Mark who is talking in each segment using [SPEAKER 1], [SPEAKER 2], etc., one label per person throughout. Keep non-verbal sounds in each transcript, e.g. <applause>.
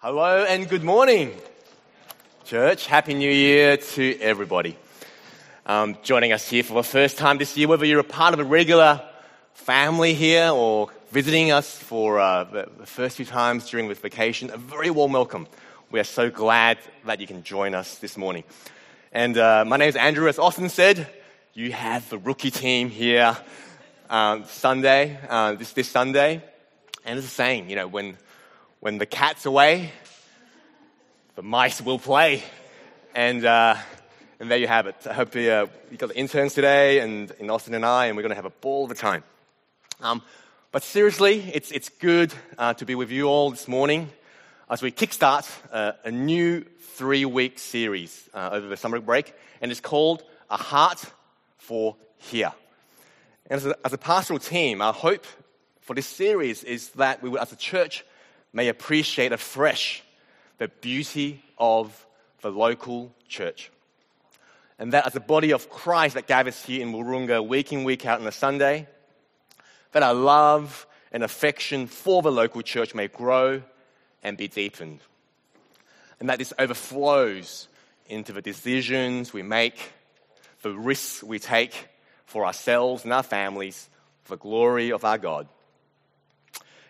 [SPEAKER 1] Hello and good morning, church. Happy New Year to everybody. Um, joining us here for the first time this year, whether you're a part of a regular family here or visiting us for uh, the, first few times during this vacation, a very warm welcome. We are so glad that you can join us this morning. And uh, my name is Andrew. As Austin said, you have the rookie team here um, Sunday, uh, this, this Sunday. And it's the saying, you know, when, when the cat's away, the mice will play. And, uh, and there you have it. I hope you, uh, you got the interns today, and, in Austin and I, and we're going to have a ball of a time. Um, but seriously, it's, it's good uh, to be with you all this morning as we kickstart uh, a new three week series uh, over the summer break, and it's called A Heart for Here. And as a, as a pastoral team, our hope for this series is that we, as a church, may appreciate afresh the beauty of the local church. And that as a body of Christ that gathers here in Wahroonga week in, week out on a Sunday, that our love and affection for the local church may grow and be deepened. And that this overflows into the decisions we make, the risks we take for ourselves and our families, for the glory of our God.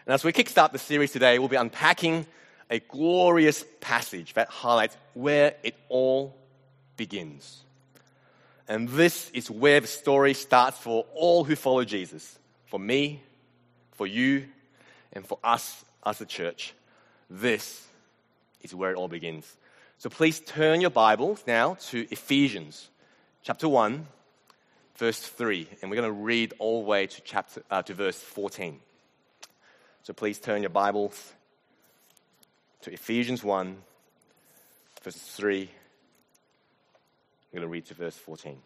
[SPEAKER 1] And as we kickstart the series today, we'll be unpacking a glorious passage that highlights where it all begins. And this is where the story starts for all who follow Jesus for me, for you, and for us as a church. This is where it all begins. So please turn your Bibles now to Ephesians chapter 1, verse 3. And we're going to read all the way to, chapter, uh, to verse 14. So please turn your Bibles to Ephesians 1, verse 3. I'm going to read to verse 14.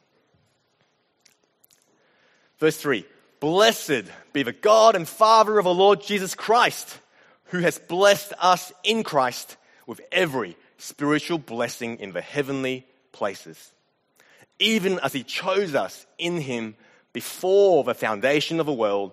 [SPEAKER 1] Verse 3 Blessed be the God and Father of our Lord Jesus Christ, who has blessed us in Christ with every spiritual blessing in the heavenly places, even as He chose us in Him before the foundation of the world,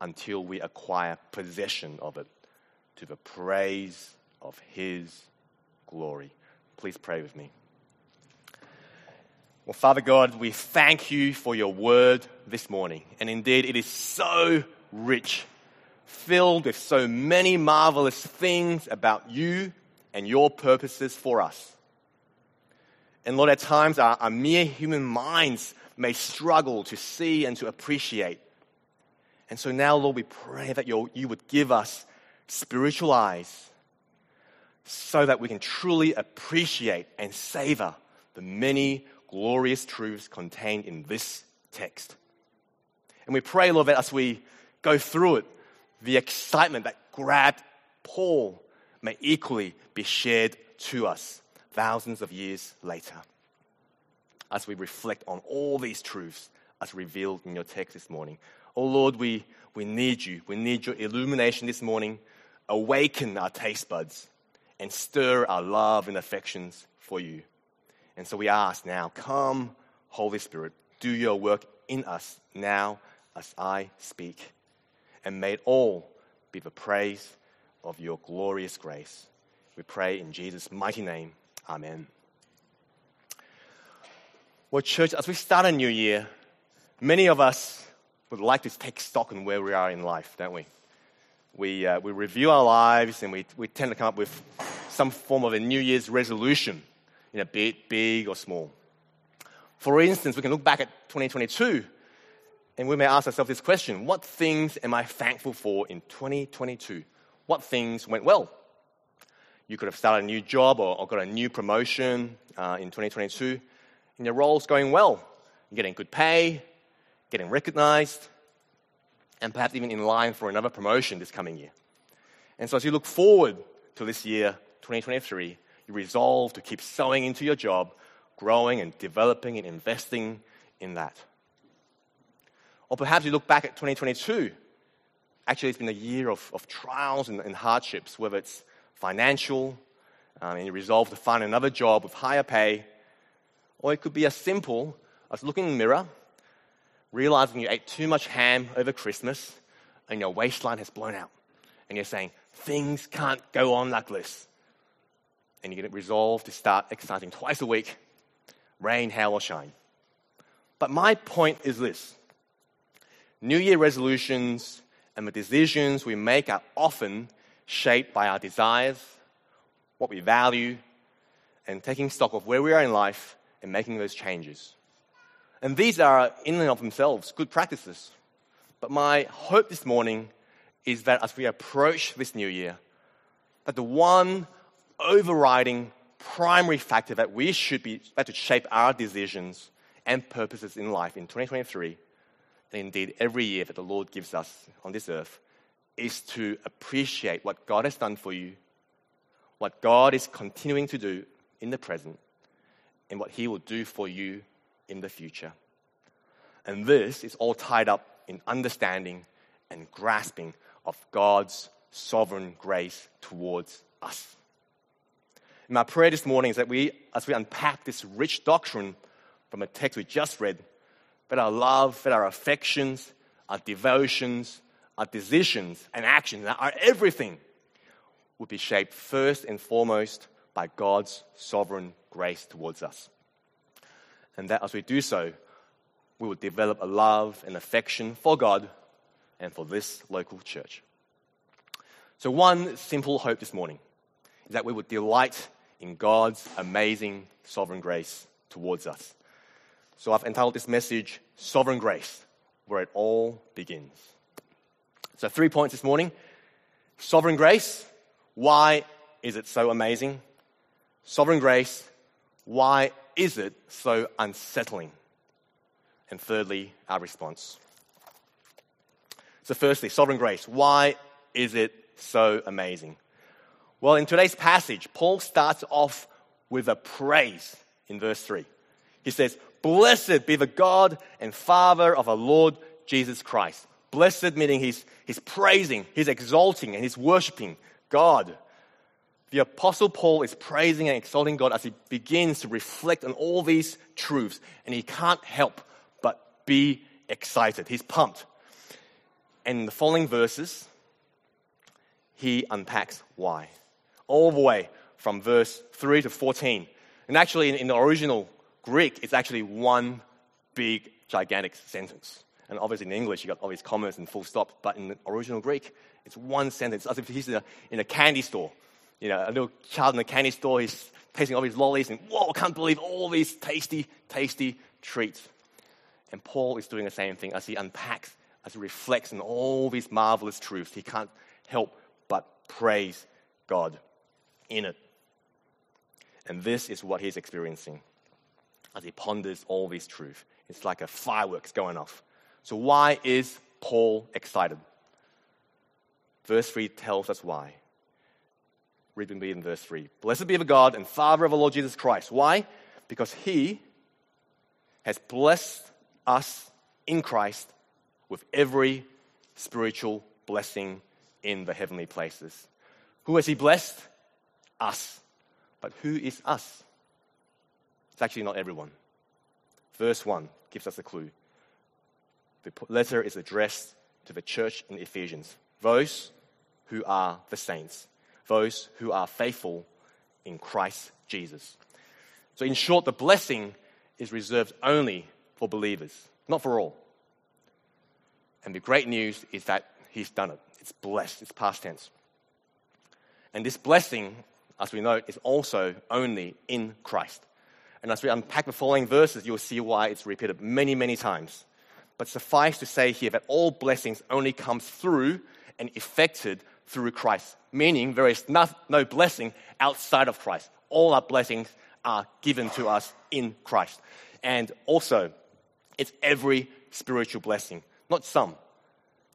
[SPEAKER 1] until we acquire possession of it to the praise of his glory. Please pray with me. Well, Father God, we thank you for your word this morning. And indeed, it is so rich filled with so many marvelous things about you and your purposes for us. And Lord, at times our, our, mere human minds may struggle to see and to appreciate. And so now, Lord, we pray that you would give us spiritual eyes so that we can truly appreciate and savor the many glorious truths contained in this text. And we pray, Lord, that as we go through it, the excitement that grabbed Paul may equally be shared to us thousands of years later as we reflect on all these truths as revealed in your text this morning. Oh Lord, we, we need you. We need your illumination this morning. Awaken our taste buds and stir our love and affections for you. And so we ask now, come, Holy Spirit, do your work in us now as I speak. And may it all be the praise of your glorious grace. We pray in Jesus' mighty name. Amen. Well, church, as we start a new year, many of us would like to take stock on where we are in life, don't we? We, uh, we review our lives and we, we tend to come up with some form of a New Year's resolution, you know, be it big or small. For instance, we can look back at 2022 and we may ask ourselves this question What things am I thankful for in 2022? What things went well? You could have started a new job or, or got a new promotion uh, in 2022, and your role's going well. You're getting good pay, getting recognized, and perhaps even in line for another promotion this coming year. And so, as you look forward to this year, 2023, you resolve to keep sowing into your job, growing and developing and investing in that. Or perhaps you look back at 2022. Actually, it's been a year of, of trials and, and hardships, whether it's financial, um, and you resolve to find another job with higher pay, or it could be as simple as looking in the mirror realizing you ate too much ham over Christmas and your waistline has blown out. And you're saying, things can't go on like this. And you get resolved to start exercising twice a week, rain, hail, or shine. But my point is this New Year resolutions and the decisions we make are often shaped by our desires, what we value, and taking stock of where we are in life and making those changes. And these are, in and of themselves, good practices. But my hope this morning is that as we approach this new year, that the one overriding primary factor that we should be, that to shape our decisions and purposes in life in 2023, and indeed every year that the Lord gives us on this earth, is to appreciate what God has done for you, what God is continuing to do in the present, and what He will do for you in the future. And this is all tied up in understanding and grasping of God's sovereign grace towards us. And my prayer this morning is that we, as we unpack this rich doctrine from a text we just read, that our love, that our affections, our devotions, our decisions and actions, that our everything would be shaped first and foremost by God's sovereign grace towards us and that as we do so, we will develop a love and affection for God and for this local church. So, one simple hope this morning is that we would delight in God's amazing sovereign grace towards us. So, I've entitled this message, Sovereign Grace, where it all begins. So, three points this morning Sovereign grace, why is it so amazing? Sovereign grace, why is it so unsettling? And thirdly, our response. So, firstly, sovereign grace. Why is it so amazing? Well, in today's passage, Paul starts off with a praise in verse 3. He says, Blessed be the God and Father of our Lord Jesus Christ. Blessed meaning he's, he's praising, he's exalting, and he's worshiping God the Apostle Paul is praising and exalting God as he begins to reflect on all these truths, and he can't help but be excited. He's pumped. And in the following verses, he unpacks why. All the way from verse 3 to 14. And actually, in, in the original Greek, it's actually one big, gigantic sentence. And obviously, in English, you got all these commas and full stops, but in the original Greek, it's one sentence, as if he's in a, in a candy store you know, a little child in the candy store, he's tasting all these lollies and, whoa, I can't believe all these tasty, tasty treats. And Paul is doing the same thing as he unpacks, as he reflects on all these marvelous truths. He can't help but praise God in it. And this is what he's experiencing as he ponders all these truths. It's like a fireworks going off. So, why is Paul excited? Verse 3 tells us why read with me in verse 3. Blessed be the God and Father of our Lord Jesus Christ. Why? Because he has blessed us in Christ with every spiritual blessing in the heavenly places. Who has he blessed? Us. But who is us? It's actually not everyone. Verse 1 gives us a clue. The letter is addressed to the church in Ephesians, those who are the saints, those who are faithful in Christ Jesus. So, in short, the blessing is reserved only for believers, not for all. And the great news is that He's done it. It's blessed, it's past tense. And this blessing, as we know, is also only in Christ. And as we unpack the following verses, you'll see why it's repeated many, many times. But suffice to say here that all blessings only comes through and effected through Christ, meaning there is no, no blessing outside of Christ. All our blessings are given to us in Christ. And also, it's every spiritual blessing, not some.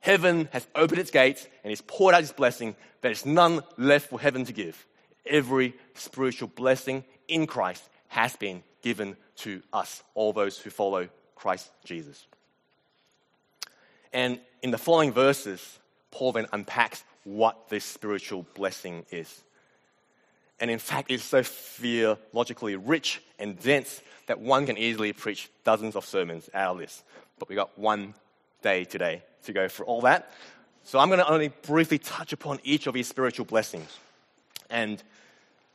[SPEAKER 1] Heaven has opened its gates and has poured out its blessing. There is none left for heaven to give. Every spiritual blessing in Christ has been given to us, all those who follow Christ Jesus. And in the following verses, Paul then unpacks what this spiritual blessing is. And in fact, it's so theologically rich and dense that one can easily preach dozens of sermons out of this. But we got one day today to go through all that. So I'm going to only briefly touch upon each of these spiritual blessings and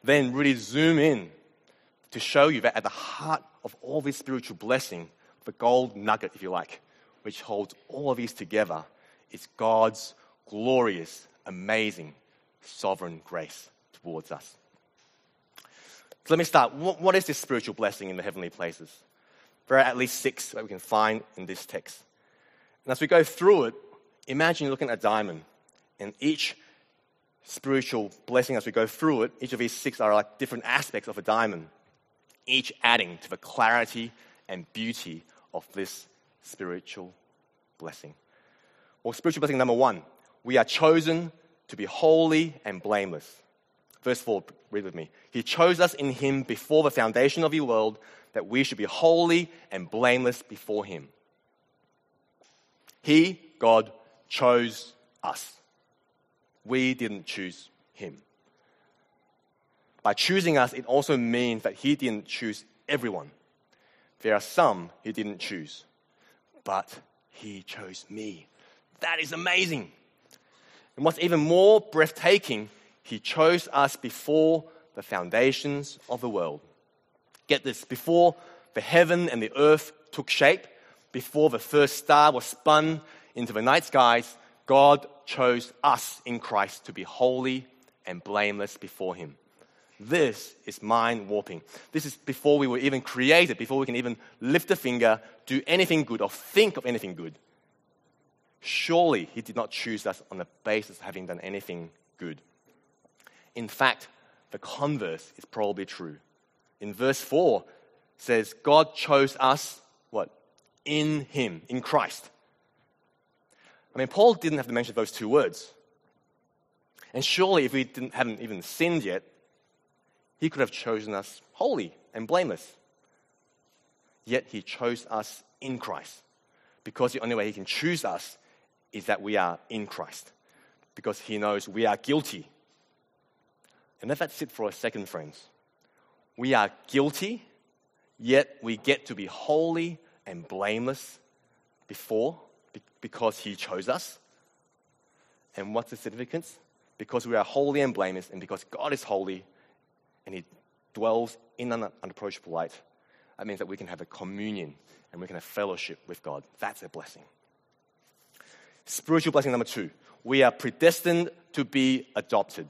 [SPEAKER 1] then really zoom in to show you that at the heart of all this spiritual blessing, the gold nugget, if you like, which holds all of these together, is God's glorious, amazing, sovereign grace towards us. So let me start. What is this spiritual blessing in the heavenly places? There are at least six that we can find in this text. And as we go through it, imagine you're looking at a diamond, and each spiritual blessing as we go through it, each of these six are like different aspects of a diamond, each adding to the clarity and beauty of this spiritual blessing. Well, spiritual blessing number one, we are chosen to be holy and blameless. Verse 4, read with me. He chose us in Him before the foundation of the world that we should be holy and blameless before Him. He, God, chose us. We didn't choose Him. By choosing us, it also means that He didn't choose everyone. There are some He didn't choose, but He chose me. That is amazing. And what's even more breathtaking, He chose us before the foundations of the world. Get this before the heaven and the earth took shape, before the first star was spun into the night skies, God chose us in Christ to be holy and blameless before Him. This is mind warping. This is before we were even created, before we can even lift a finger, do anything good, or think of anything good. Surely He did not choose us on the basis of having done anything good. In fact, the converse is probably true. In verse 4 says, God chose us, what? In Him, in Christ. I mean, Paul didn't have to mention those two words. And surely, if we didn't, hadn't even sinned yet, he could have chosen us holy and blameless. Yet he chose us in Christ. Because the only way he can choose us is that we are in Christ. Because he knows we are guilty. And let that sit for a second, friends. We are guilty, yet we get to be holy and blameless before because he chose us. And what's the significance? Because we are holy and blameless, and because God is holy and he dwells in an unapproachable light, that means that we can have a communion and we can have fellowship with God. That's a blessing. Spiritual blessing number two we are predestined to be adopted.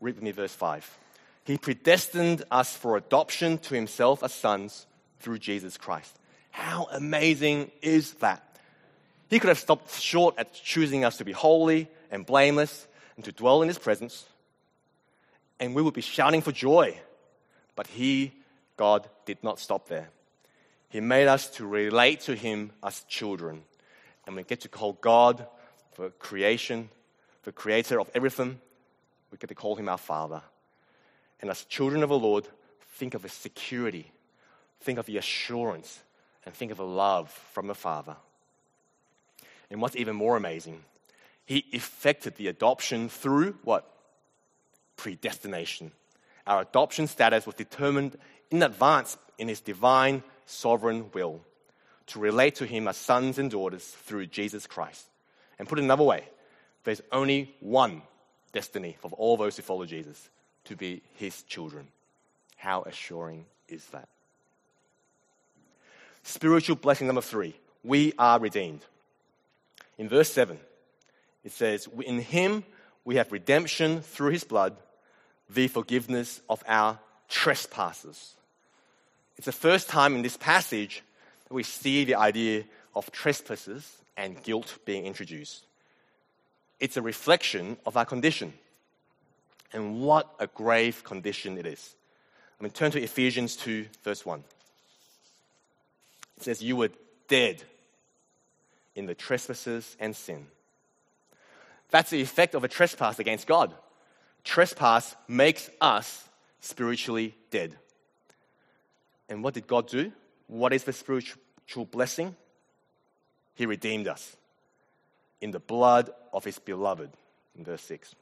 [SPEAKER 1] Read with me verse 5. He predestined us for adoption to himself as sons through Jesus Christ. How amazing is that? He could have stopped short at choosing us to be holy and blameless and to dwell in His presence, and we would be shouting for joy. But He, God, did not stop there. He made us to relate to Him as children, and we get to call God for creation, the creator of everything. We get to call Him our Father. And as children of the Lord, think of the security, think of the assurance, and think of the love from the Father. And what's even more amazing, he effected the adoption through what? Predestination. Our adoption status was determined in advance in his divine sovereign will to relate to him as sons and daughters through Jesus Christ. And put it another way, there's only one destiny for all those who follow Jesus to be his children. How assuring is that? Spiritual blessing number three we are redeemed. In verse 7, it says, In him we have redemption through his blood, the forgiveness of our trespasses. It's the first time in this passage we see the idea of trespasses and guilt being introduced. It's a reflection of our condition. And what a grave condition it is. I mean, turn to Ephesians 2, verse 1. It says, You were dead in the trespasses and sin. That's the effect of a trespass against God. Trespass makes us spiritually dead. And what did God do? What is the spiritual blessing? He redeemed us in the blood of his beloved, in verse 6.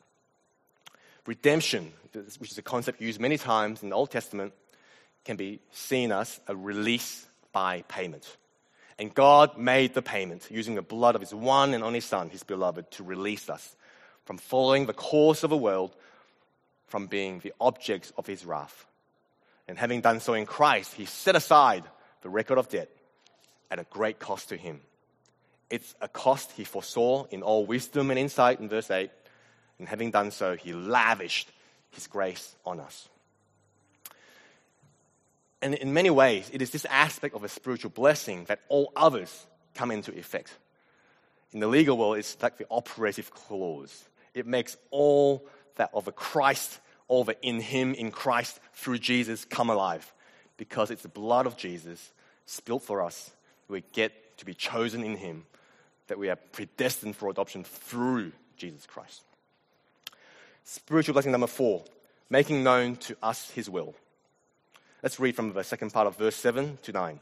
[SPEAKER 1] Redemption, which is a concept used many times in the Old Testament, can be seen as a release by payment. And God made the payment using the blood of his one and only Son, his beloved, to release us from following the course of the world, from being the objects of his wrath. And having done so in Christ, he set aside the record of debt at a great cost to him. It's a cost he foresaw in all wisdom and insight in verse 8. And having done so, he lavished his grace on us. And in many ways, it is this aspect of a spiritual blessing that all others come into effect. In the legal world, it's like the operative clause. It makes all that of a Christ, all that in Him, in Christ, through Jesus, come alive. Because it's the blood of Jesus spilt for us. We get to be chosen in Him, that we are predestined for adoption through Jesus Christ. Spiritual blessing number four making known to us His will. Let's read from the second part of verse 7 to 9.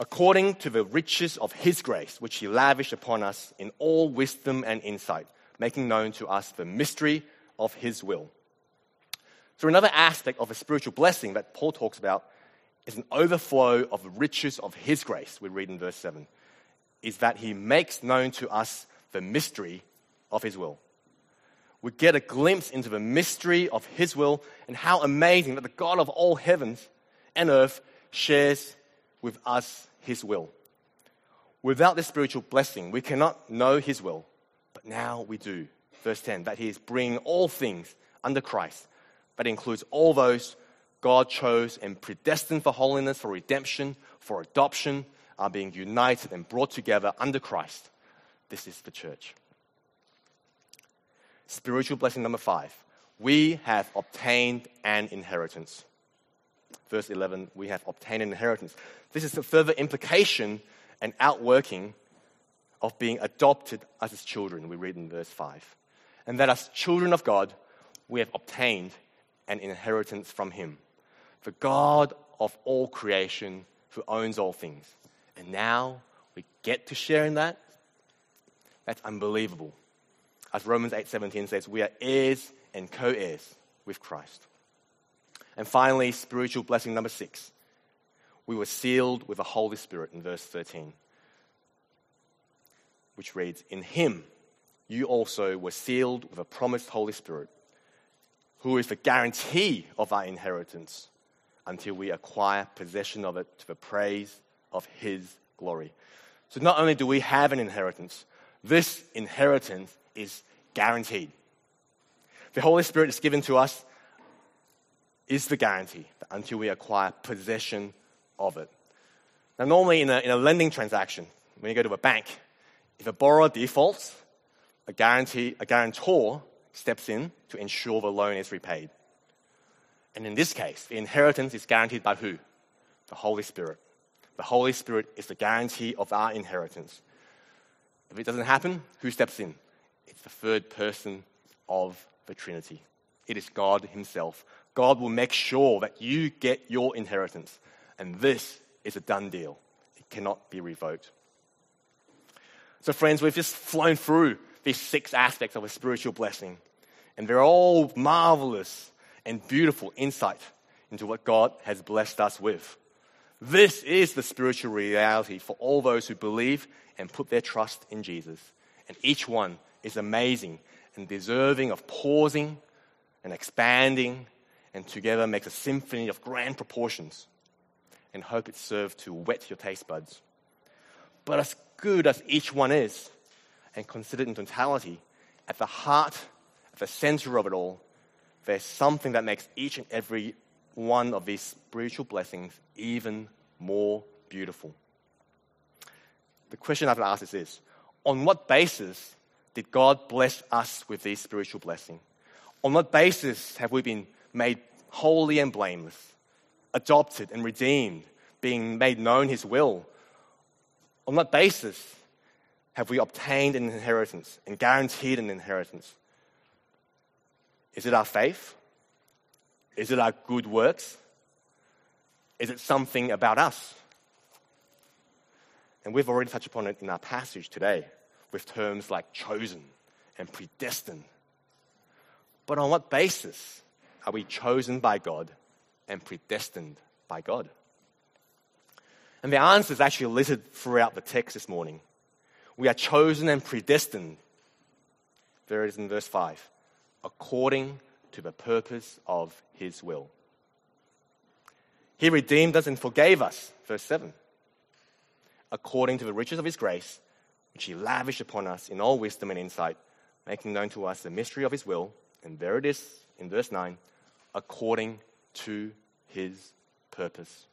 [SPEAKER 1] According to the riches of his grace, which he lavished upon us in all wisdom and insight, making known to us the mystery of his will. So, another aspect of a spiritual blessing that Paul talks about is an overflow of the riches of his grace, we read in verse 7, is that he makes known to us the mystery of his will we get a glimpse into the mystery of His will and how amazing that the God of all heavens and earth shares with us His will. Without this spiritual blessing, we cannot know His will, but now we do. Verse 10 that He is bringing all things under Christ. That includes all those God chose and predestined for holiness, for redemption, for adoption, are being united and brought together under Christ. This is the church. Spiritual blessing number five. We have obtained an inheritance. Verse 11, we have obtained an inheritance. This is a further implication and outworking of being adopted as his children, we read in verse 5. And that as children of God, we have obtained an inheritance from him. The God of all creation who owns all things. And now we get to share in that. That's unbelievable as Romans 8:17 says, we are heirs and co-heirs with Christ. And finally, spiritual blessing number 6. We were sealed with the Holy Spirit in verse 13, which reads, "In him you also were sealed with a promised Holy Spirit, who is the guarantee of our inheritance until we acquire possession of it to the praise of his glory." So not only do we have an inheritance, this inheritance is guaranteed. The Holy Spirit is given to us is the guarantee that until we acquire possession of it. Now, normally in a, in a lending transaction, when you go to a bank, if a borrower defaults, a, guarantee, a guarantor steps in to ensure the loan is repaid. And in this case, the inheritance is guaranteed by who? The Holy Spirit. The Holy Spirit is the guarantee of our inheritance. If it doesn't happen, who steps in? It's the third person of the Trinity. It is God Himself. God will make sure that you get your inheritance. And this is a done deal, it cannot be revoked. So, friends, we've just flown through these six aspects of a spiritual blessing, and they're all marvelous and beautiful insight into what God has blessed us with. This is the spiritual reality for all those who believe and put their trust in Jesus. And each one is amazing and deserving of pausing and expanding and together makes a symphony of grand proportions and hope it serves to whet your taste buds. But as good as each one is, and considered in totality, at the heart, the center of it all, there's something that makes each and every one of these spiritual blessings even more beautiful. The question I have to ask is this On what basis did God bless us with these spiritual blessings? On what basis have we been made holy and blameless, adopted and redeemed, being made known His will? On what basis have we obtained an inheritance and guaranteed an inheritance? Is it our faith? Is it our good works? Is it something about us? And we've already touched upon it in our passage today with terms like chosen and predestined. But on what basis are we chosen by God and predestined by God? And the answer is actually listed throughout the text this morning. We are chosen and predestined. There it is in verse 5 according to the purpose of his will. He redeemed us and forgave us, verse 7, according to the riches of his grace, which he lavished upon us in all wisdom and insight, making known to us the mystery of his will. And there it is in verse 9, according to his purpose.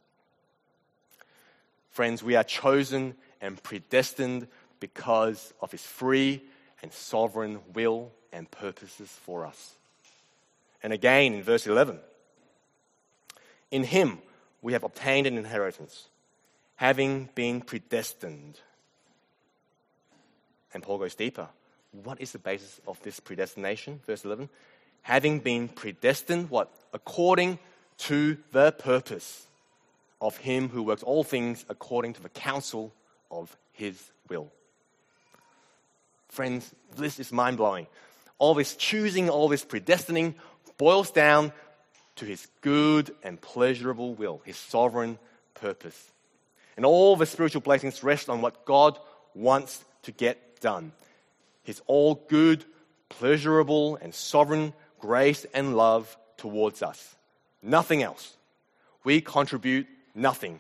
[SPEAKER 1] Friends, we are chosen and predestined because of his free and sovereign will and purposes for us. And again in verse 11, in him we have obtained an inheritance, having been predestined. And Paul goes deeper. What is the basis of this predestination? Verse 11. Having been predestined, what? According to the purpose of him who works all things according to the counsel of his will. Friends, this is mind blowing. All this choosing, all this predestining boils down to his good and pleasurable will, his sovereign purpose. And all the spiritual blessings rest on what God wants to get done. His all good, pleasurable, and sovereign grace and love towards us. Nothing else. We contribute nothing.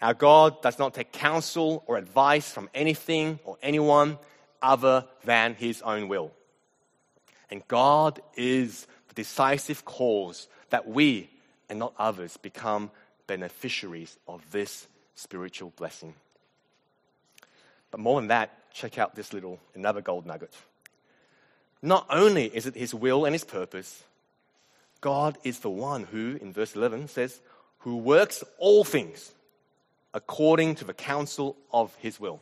[SPEAKER 1] Our God does not take counsel or advice from anything or anyone other than His own will. And God is the decisive cause that we and not others become beneficiaries of this spiritual blessing. But more than that, check out this little, another gold nugget. Not only is it His will and His purpose, God is the one who, in verse 11, says, who works all things according to the counsel of his will.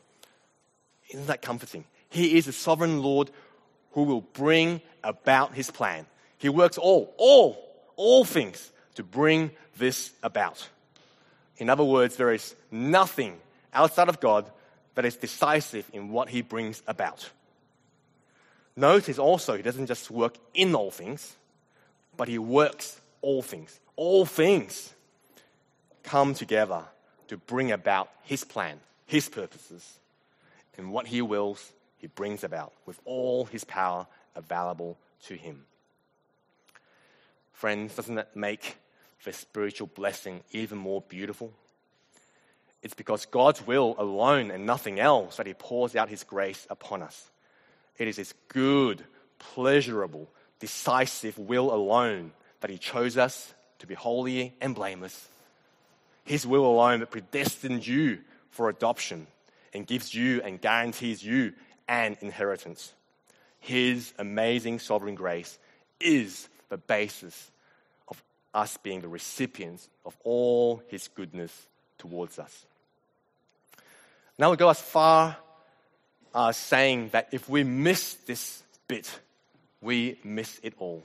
[SPEAKER 1] Isn't that comforting? He is the sovereign Lord who will bring about his plan. He works all, all, all things to bring this about. In other words, there is nothing outside of God that is decisive in what he brings about. Notice also, he doesn't just work in all things, but he works all things. All things come together to bring about his plan, his purposes, and what he wills, he brings about with all his power available to him. Friends, doesn't that make the spiritual blessing even more beautiful? It's because God's will alone and nothing else that He pours out His grace upon us. It is His good, pleasurable, decisive will alone that He chose us to be holy and blameless his will alone that predestined you for adoption and gives you and guarantees you an inheritance. His amazing sovereign grace is the basis of us being the recipients of all His goodness towards us. Now we go as far as saying that if we miss this bit, we miss it all.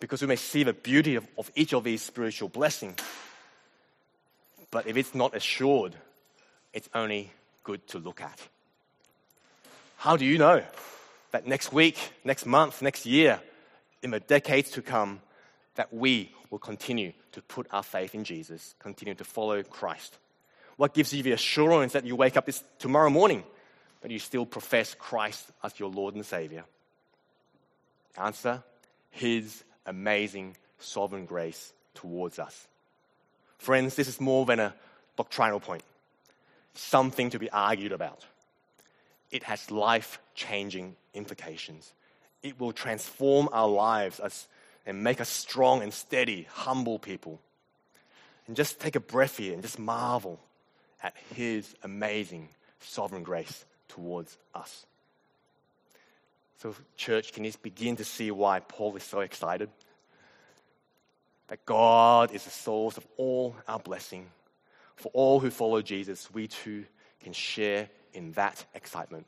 [SPEAKER 1] Because we may see the beauty of, of each of these spiritual blessings but if it's not assured, it's only good to look at. How do you know that next week, next month, next year, in the decades to come, that we will continue to put our faith in Jesus, continue to follow Christ? What gives you the assurance that you wake up this tomorrow morning, but you still profess Christ as your Lord and Savior? Answer His amazing sovereign grace towards us. Friends, this is more than a doctrinal point, something to be argued about. It has life changing implications. It will transform our lives as, and make us strong and steady, humble people. And just take a breath here and just marvel at His amazing sovereign grace towards us. So, church, can you begin to see why Paul is so excited? That God is the source of all our blessing. For all who follow Jesus, we too can share in that excitement.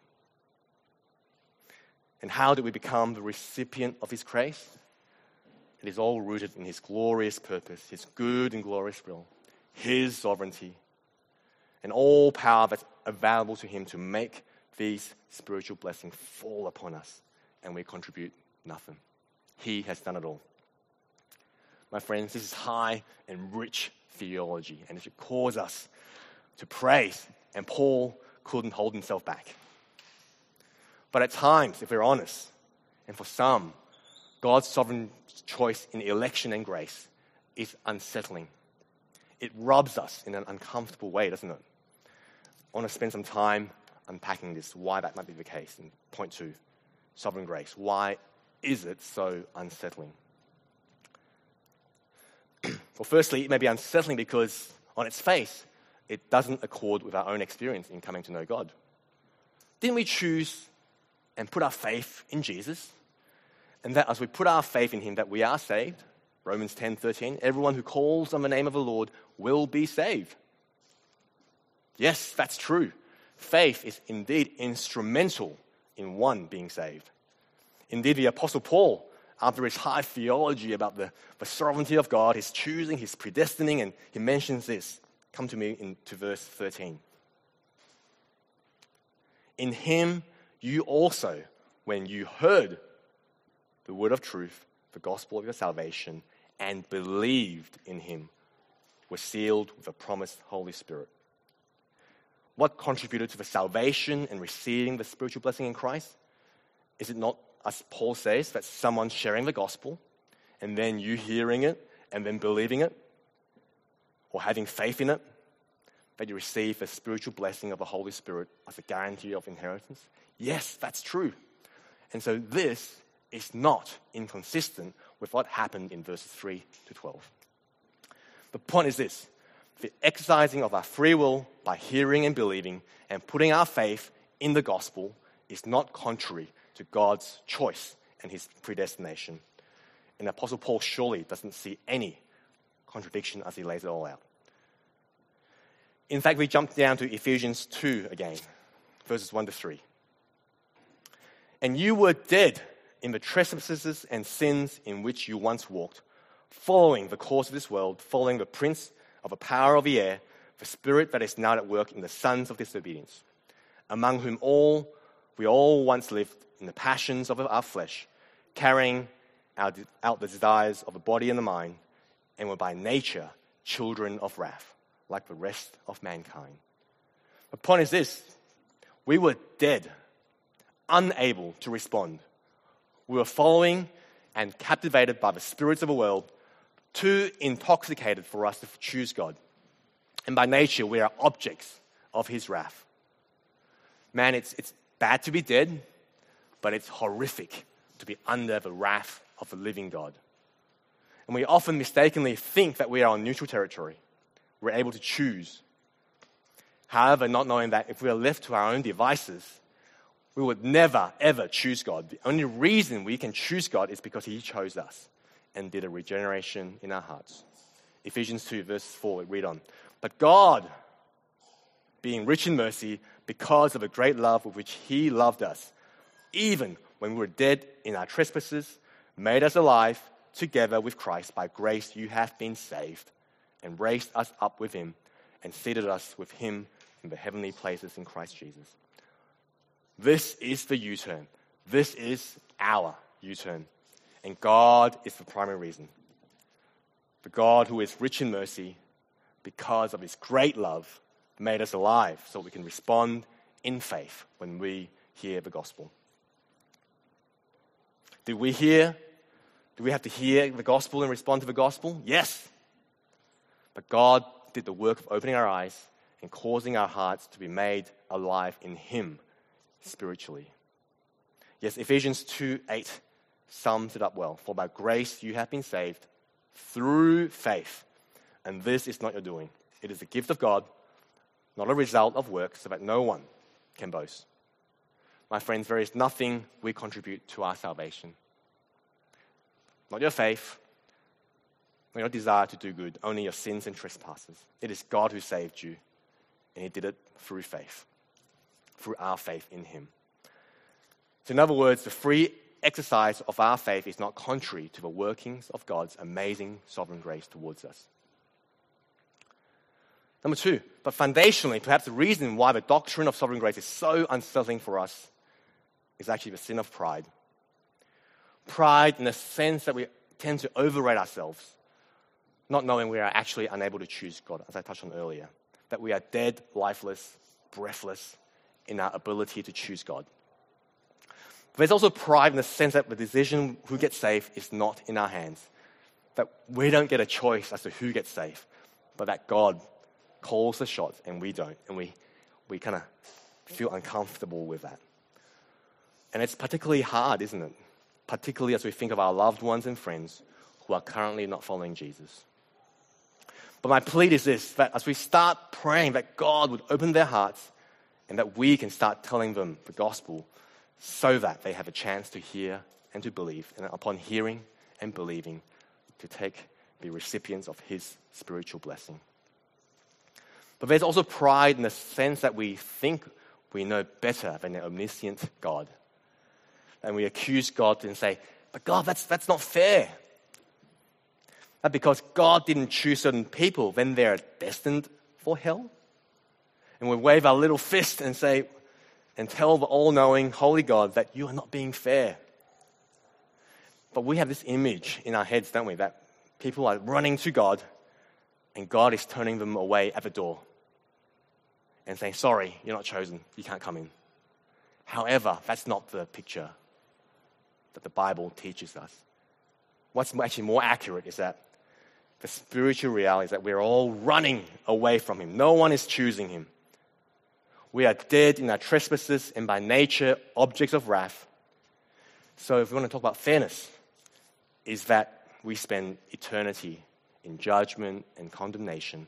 [SPEAKER 1] And how do we become the recipient of His grace? It is all rooted in His glorious purpose, His good and glorious will, His sovereignty, and all power that's available to Him to make these spiritual blessings fall upon us, and we contribute nothing. He has done it all. My friends, this is high and rich theology, and it should cause us to praise. And Paul couldn't hold himself back. But at times, if we're honest, and for some, God's sovereign choice in election and grace is unsettling. It rubs us in an uncomfortable way, doesn't it? I want to spend some time unpacking this, why that might be the case. And point two sovereign grace. Why is it so unsettling? <clears throat> well, firstly, it may be unsettling because on its face, it doesn't accord with our own experience in coming to know God. Didn't we choose and put our faith in Jesus? And that as we put our faith in him, that we are saved. Romans 10 13. Everyone who calls on the name of the Lord will be saved. Yes, that's true. Faith is indeed instrumental in one being saved. Indeed, the Apostle Paul, after his high theology about the, the sovereignty of God, his choosing, his predestining, and he mentions this. Come to me into verse 13. In him you also, when you heard the word of truth, the gospel of your salvation, and believed in him, were sealed with the promised Holy Spirit. What contributed to the salvation and receiving the spiritual blessing in Christ? Is it not, as Paul says, that someone sharing the gospel and then you hearing it and then believing it or having faith in it? That you receive a spiritual blessing of the Holy Spirit as a guarantee of inheritance? Yes, that's true. And so this is not inconsistent with what happened in verses 3 to 12. The point is this the exercising of our free will by hearing and believing and putting our faith in the gospel is not contrary to God's choice and his predestination. And Apostle Paul surely doesn't see any contradiction as he lays it all out. In fact, we jump down to Ephesians 2 again, verses 1 to 3. And you were dead in the trespasses and sins in which you once walked, following the course of this world, following the prince of the power of the air, the spirit that is now at work in the sons of disobedience, among whom all we all once lived in the passions of our flesh, carrying out the desires of the body and the mind, and were by nature children of wrath, like the rest of mankind. The point is this we were dead unable to respond. We were following and captivated by the spirits of the world, too intoxicated for us to choose God. And by nature, we are objects of His wrath. Man, it's, it's bad to be dead, but it's horrific to be under the wrath of the living God. And we often mistakenly think that we are on neutral territory. We're able to choose. However, not knowing that if we are left to our own devices, we would never, ever choose God. The only reason we can choose God is because He chose us and did a regeneration in our hearts. Ephesians 2, verse 4, we read on. But God, being rich in mercy, because of the great love with which He loved us, even when we were dead in our trespasses, made us alive together with Christ. By grace you have been saved, and raised us up with Him, and seated us with Him in the heavenly places in Christ Jesus this is the U turn. This is our U turn. And God is the primary reason. the God who is rich in mercy, because of his great love, made us alive so we can respond in faith when we hear the gospel. Did we hear? Do we have to hear the gospel and respond to the gospel? Yes. But God did the work of opening our eyes and causing our hearts to be made alive in Him spiritually. Yes, Ephesians 2 8 sums it up well. For by grace you have been saved through faith. And this is not your doing, it is a gift of God, not a result of works, so that no one can boast. My friends, there is nothing we contribute to our salvation. Not your faith, not your desire to do good, only your sins and trespasses. It is God who saved you, and He did it through faith, through our faith in Him. So, in other words, the free exercise of our faith is not contrary to the workings of God's amazing sovereign grace towards us. Number two, but foundationally, perhaps the reason why the doctrine of sovereign grace is so unsettling for us is actually the sin of pride. Pride in the sense that we tend to overrate ourselves, not knowing we are actually unable to choose God, as I touched on earlier. That we are dead, lifeless, breathless in our ability to choose God. There's also pride in the sense that the decision who gets saved is not in our hands. That we don't get a choice as to who gets saved, but that God calls the shots and we don't. And we, we kind of feel uncomfortable with that. And it's particularly hard, isn't it? Particularly as we think of our loved ones and friends who are currently not following Jesus. But my plea is this that as we start praying that God would open their hearts and that we can start telling them the gospel so that they have a chance to hear and to believe, and upon hearing and believing, to take the recipients of His spiritual blessing. But there's also pride in the sense that we think we know better than the omniscient God. And we accuse God and say, But God, that's, that's not fair. That because God didn't choose certain people, then they're destined for hell. And we wave our little fist and say, and tell the all knowing, holy God that you are not being fair. But we have this image in our heads, don't we, that people are running to God and God is turning them away at the door and saying, Sorry, you're not chosen, you can't come in. However, that's not the picture that the Bible teaches us. What's actually more accurate is that the spiritual reality is that we're all running away from Him. No one is choosing Him. We are dead in our trespasses and by nature objects of wrath. So, if we want to talk about fairness, is that we spend eternity in judgment and condemnation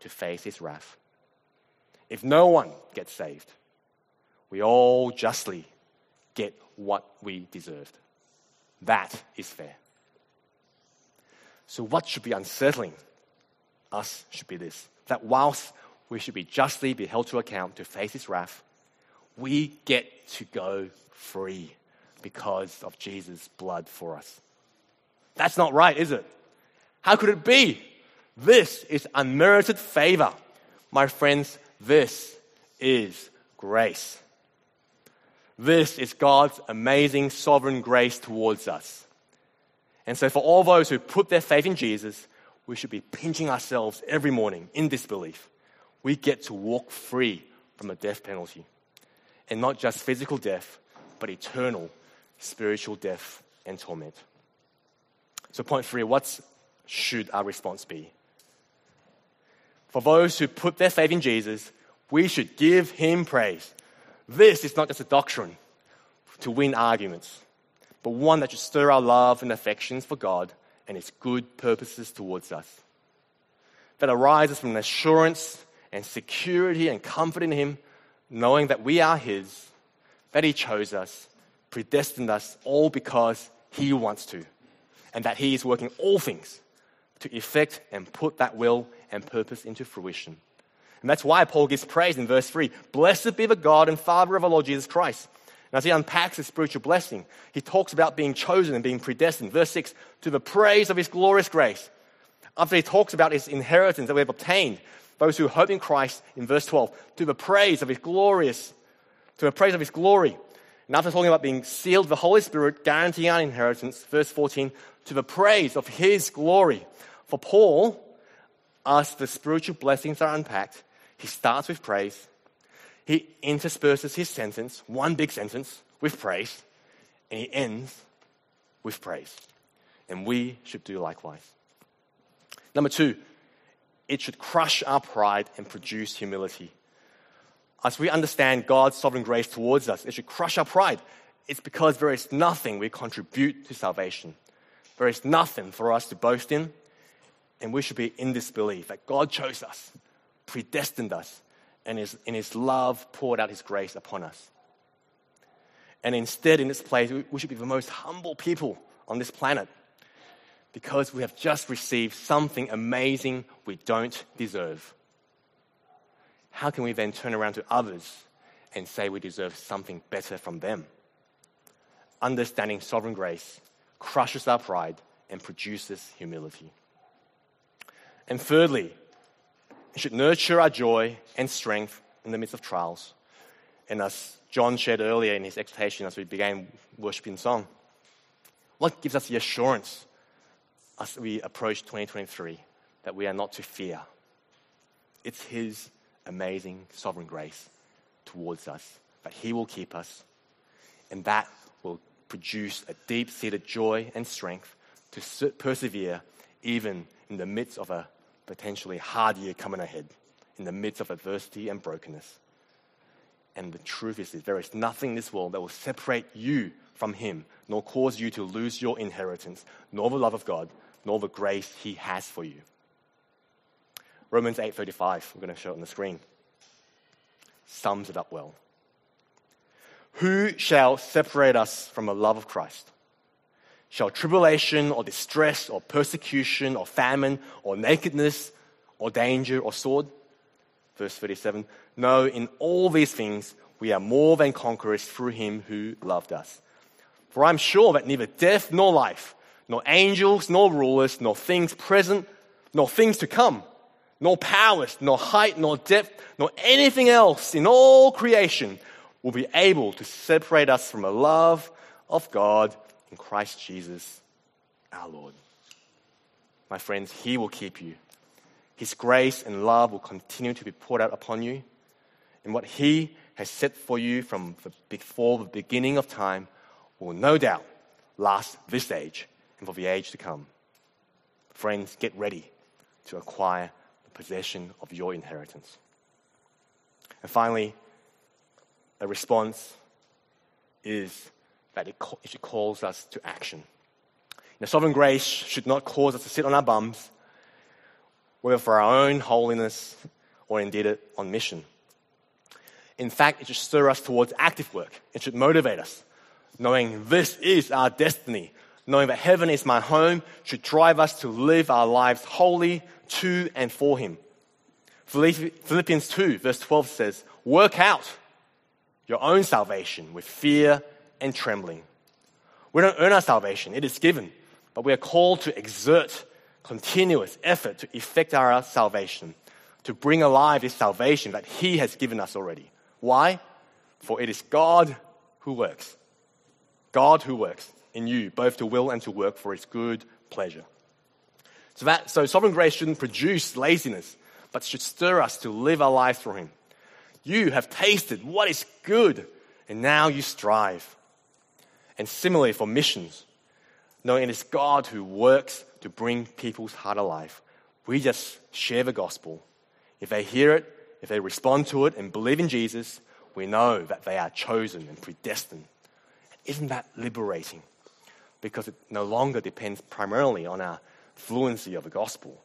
[SPEAKER 1] to face His wrath. If no one gets saved, we all justly get what we deserved. That is fair. So, what should be unsettling us should be this that whilst we should be justly be held to account to face his wrath, we get to go free because of Jesus' blood for us. That's not right, is it? How could it be? This is unmerited favor. My friends, this is grace. This is God's amazing sovereign grace towards us. And so, for all those who put their faith in Jesus, we should be pinching ourselves every morning in disbelief. We get to walk free from a death penalty. And not just physical death, but eternal spiritual death and torment. So, point three what should our response be? For those who put their faith in Jesus, we should give him praise. This is not just a doctrine to win arguments, but one that should stir our love and affections for God and his good purposes towards us. That arises from an assurance and security and comfort in him, knowing that we are his, that he chose us, predestined us, all because he wants to, and that he is working all things to effect and put that will and purpose into fruition. And that's why Paul gives praise in verse 3 Blessed be the God and Father of our Lord Jesus Christ. And as he unpacks the spiritual blessing, he talks about being chosen and being predestined. Verse 6 To the praise of his glorious grace. After he talks about his inheritance that we have obtained, those who hope in Christ, in verse 12, to the praise of his glorious, to the praise of his glory. And after talking about being sealed the Holy Spirit, guaranteeing our inheritance, verse 14, to the praise of his glory. For Paul, as the spiritual blessings are unpacked, he starts with praise. He intersperses his sentence, one big sentence, with praise, and he ends with praise. And we should do likewise. Number two, it should crush our pride and produce humility. As we understand God's sovereign grace towards us, it should crush our pride. It's because there is nothing we contribute to salvation. There is nothing for us to boast in, and we should be in disbelief that God chose us, predestined us, and is, in His love poured out His grace upon us. And instead, in this place, we should be the most humble people on this planet because we have just received something amazing we don't deserve. How can we then turn around to others and say we deserve something better from them? Understanding sovereign grace crushes our pride and produces humility. And thirdly, should nurture our joy and strength in the midst of trials. And as John shared earlier in his exhortation as we began worshiping song, what gives us the assurance as we approach 2023 that we are not to fear? It's His amazing sovereign grace towards us, that He will keep us, and that will produce a deep seated joy and strength to persevere even in the midst of a potentially hard year coming ahead, in the midst of adversity and brokenness. And the truth is, there is nothing in this world that will separate you from Him, nor cause you to lose your inheritance, nor the love of God, nor the grace He has for you. Romans 8:35, we're going to show it on the screen, sums it up well. Who shall separate us from the love of Christ? Shall tribulation or distress or persecution or famine or nakedness or danger or sword? Verse 37 No, in all these things we are more than conquerors through him who loved us. For I'm sure that neither death nor life, nor angels nor rulers, nor things present, nor things to come, nor powers, nor height, nor depth, nor anything else in all creation will be able to separate us from the love of God in Christ Jesus our Lord. My friends, He will keep you. His grace and love will continue to be poured out upon you. And what He has set for you from before the beginning of time will no doubt last this age and for the age to come. Friends, get ready to acquire the possession of your inheritance. And finally, a response is that it, it calls us to action. Now, sovereign grace should not cause us to sit on our bums, whether for our own holiness or indeed on mission. In fact, it should stir us towards active work. It should motivate us, knowing this is our destiny, knowing that heaven is my home, should drive us to live our lives wholly to and for Him. Philippians 2, verse 12 says, Work out your own salvation with fear and trembling. We don't earn our salvation, it is given, but we are called to exert continuous effort to effect our salvation, to bring alive this salvation that He has given us already. Why? For it is God who works. God who works in you, both to will and to work for His good pleasure. So, that, so sovereign grace shouldn't produce laziness, but should stir us to live our lives for Him. You have tasted what is good, and now you strive. And similarly for missions, knowing it is God who works to bring people's heart alive, we just share the gospel. If they hear it, if they respond to it and believe in Jesus, we know that they are chosen and predestined. Isn't that liberating? Because it no longer depends primarily on our fluency of the gospel.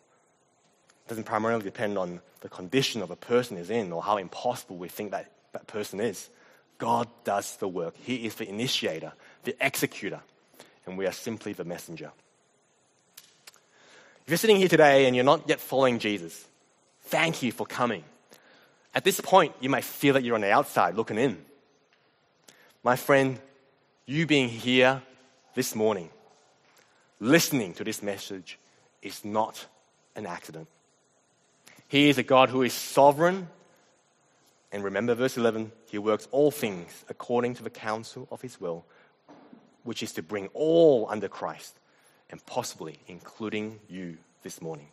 [SPEAKER 1] It doesn't primarily depend on the condition of a person is in or how impossible we think that that person is. God does the work. He is the initiator, the executor, and we are simply the messenger. If you're sitting here today and you're not yet following Jesus, thank you for coming. At this point, you might feel that you're on the outside looking in. My friend, you being here this morning, listening to this message, is not an accident. He is a God who is sovereign and remember verse 11, he works all things according to the counsel of his will, which is to bring all under Christ, and possibly including you this morning.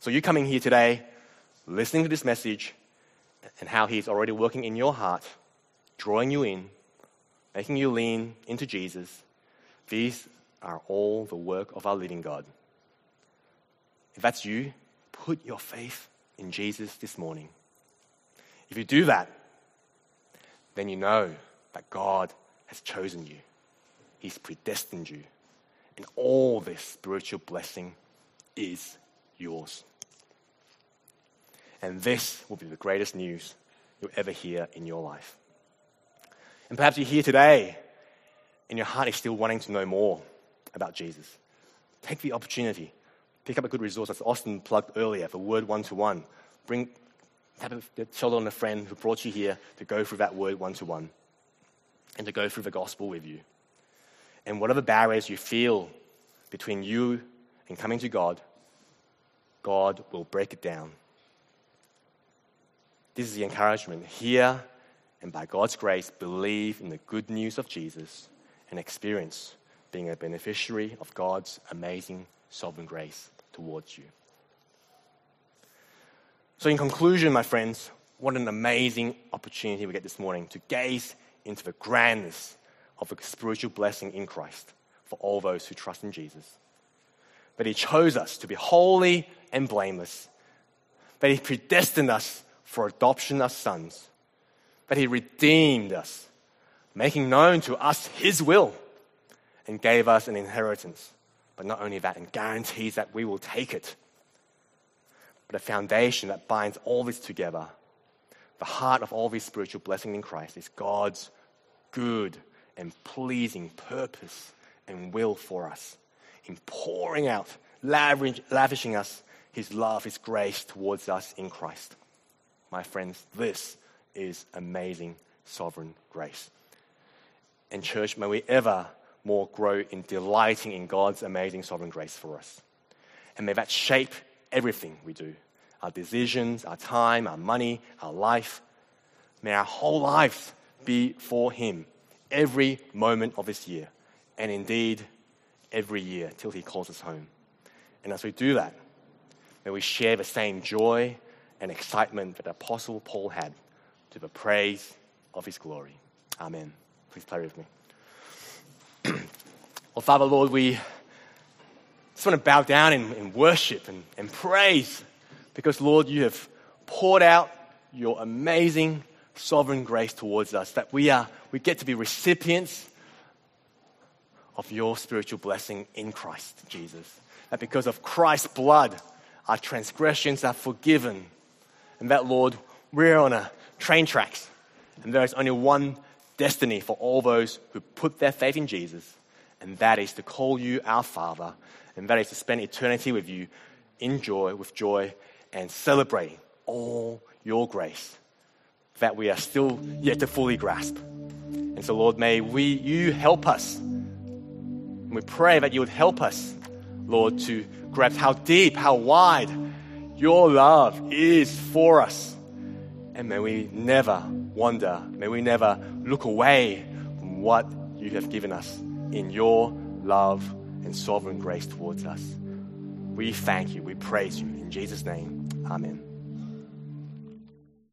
[SPEAKER 1] So, you coming here today, listening to this message, and how He's already working in your heart, drawing you in, making you lean into Jesus, these are all the work of our living God. If that's you, put your faith in Jesus this morning. If you do that, then you know that God has chosen you, He's predestined you, and all this spiritual blessing is yours. And this will be the greatest news you'll ever hear in your life. And perhaps you're here today and your heart is still wanting to know more about Jesus. Take the opportunity. Pick up a good resource, as Austin plugged earlier, for Word One to One. Bring, have a, tell on a friend who brought you here to go through that Word One to One and to go through the gospel with you. And whatever barriers you feel between you and coming to God, God will break it down. This is the encouragement. Hear and by God's grace, believe in the good news of Jesus and experience being a beneficiary of God's amazing sovereign grace towards you. So, in conclusion, my friends, what an amazing opportunity we get this morning to gaze into the grandness of a spiritual blessing in Christ for all those who trust in Jesus. That He chose us to be holy and blameless, that He predestined us for adoption as sons, that He redeemed us, making known to us His will, and gave us an inheritance. But not only that, and guarantees that we will take it. But a foundation that binds all this together, the heart of all this spiritual blessing in Christ, is God's good and pleasing purpose and will for us in pouring out, lavishing us His love, His grace towards us in Christ. My friends, this is amazing sovereign grace. And, church, may we ever more grow in delighting in God's amazing sovereign grace for us. And may that shape everything we do our decisions, our time, our money, our life. May our whole lives be for Him every moment of this year, and indeed every year till He calls us home. And as we do that, may we share the same joy and excitement that Apostle Paul had to the praise of his glory. Amen. Please pray with me. <clears throat> well, Father, Lord, we just want to bow down in, in worship and, and praise because, Lord, you have poured out your amazing sovereign grace towards us, that we, are, we get to be recipients of your spiritual blessing in Christ Jesus. That because of Christ's blood, our transgressions are forgiven. And that, Lord, we're on a train tracks. And there is only one destiny for all those who put their faith in Jesus, and that is to call you our Father, and that is to spend eternity with you in joy, with joy, and celebrating all your grace that we are still yet to fully grasp. And so, Lord, may we, you help us. And we pray that you would help us, Lord, to grasp how deep, how wide your love is for us. And may we never wonder, may we never look away from what you have given us in your love and sovereign grace towards us. We thank you. We praise you. In Jesus' name, amen.